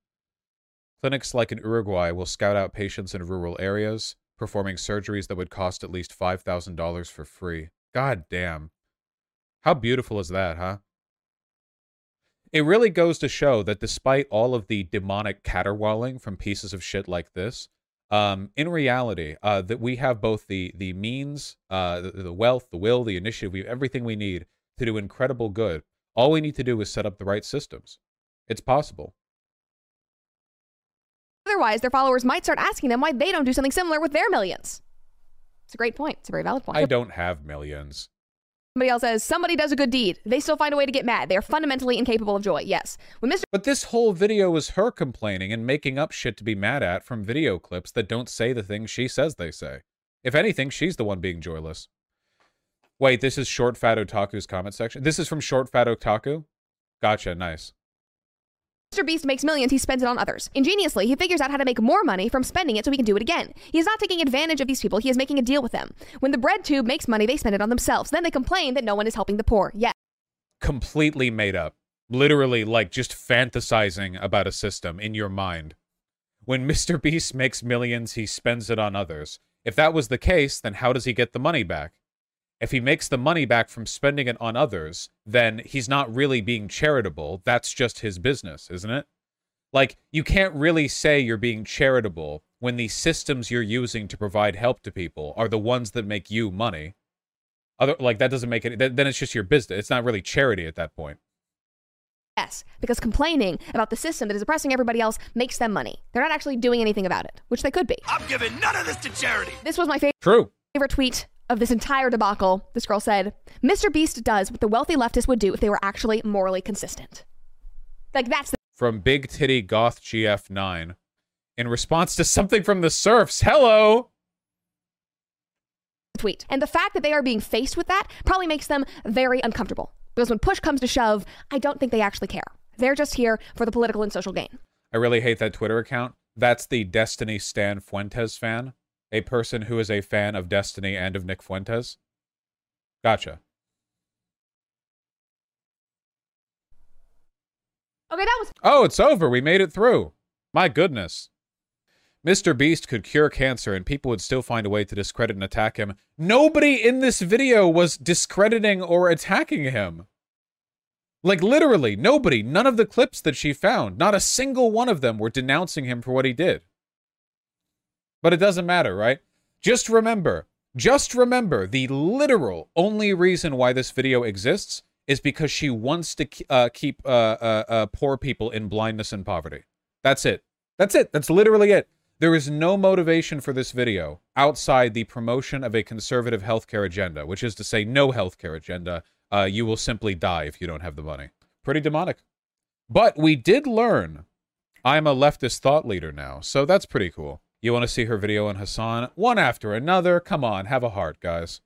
Clinics like in Uruguay will scout out patients in rural areas, performing surgeries that would cost at least five thousand dollars for free. God damn. How beautiful is that, huh? It really goes to show that despite all of the demonic caterwauling from pieces of shit like this, um, in reality, uh, that we have both the the means, uh, the, the wealth, the will, the initiative, we have everything we need to do incredible good. All we need to do is set up the right systems. It's possible. Otherwise, their followers might start asking them why they don't do something similar with their millions. It's a great point. It's a very valid point. I don't have millions. Somebody else says, somebody does a good deed. They still find a way to get mad. They are fundamentally incapable of joy. Yes. When Mr. But this whole video is her complaining and making up shit to be mad at from video clips that don't say the things she says they say. If anything, she's the one being joyless. Wait, this is Short Fat Otaku's comment section? This is from Short Fat Otaku? Gotcha, nice. Mr. Beast makes millions, he spends it on others. Ingeniously, he figures out how to make more money from spending it so he can do it again. He is not taking advantage of these people, he is making a deal with them. When the bread tube makes money, they spend it on themselves. Then they complain that no one is helping the poor. Yes. Completely made up. Literally, like, just fantasizing about a system in your mind. When Mr. Beast makes millions, he spends it on others. If that was the case, then how does he get the money back? If he makes the money back from spending it on others, then he's not really being charitable. That's just his business, isn't it? Like, you can't really say you're being charitable when the systems you're using to provide help to people are the ones that make you money. Other, like, that doesn't make it, then it's just your business. It's not really charity at that point. Yes, because complaining about the system that is oppressing everybody else makes them money. They're not actually doing anything about it, which they could be. I'm giving none of this to charity. This was my favorite. True. Favorite tweet of this entire debacle, this girl said, Mr. Beast does what the wealthy leftists would do if they were actually morally consistent. Like, that's the- From Big Titty Goth GF9. In response to something from the serfs. Hello! Tweet. And the fact that they are being faced with that probably makes them very uncomfortable. Because when push comes to shove, I don't think they actually care. They're just here for the political and social gain. I really hate that Twitter account. That's the Destiny Stan Fuentes fan a person who is a fan of Destiny and of Nick Fuentes? Gotcha. Okay, that was. Oh, it's over. We made it through. My goodness. Mr. Beast could cure cancer and people would still find a way to discredit and attack him. Nobody in this video was discrediting or attacking him. Like, literally, nobody. None of the clips that she found, not a single one of them were denouncing him for what he did. But it doesn't matter, right? Just remember, just remember the literal only reason why this video exists is because she wants to uh, keep uh, uh, uh, poor people in blindness and poverty. That's it. That's it. That's literally it. There is no motivation for this video outside the promotion of a conservative healthcare agenda, which is to say, no healthcare agenda. Uh, you will simply die if you don't have the money. Pretty demonic. But we did learn I'm a leftist thought leader now, so that's pretty cool. You want to see her video on Hasan One after another? Come on, have a heart, guys.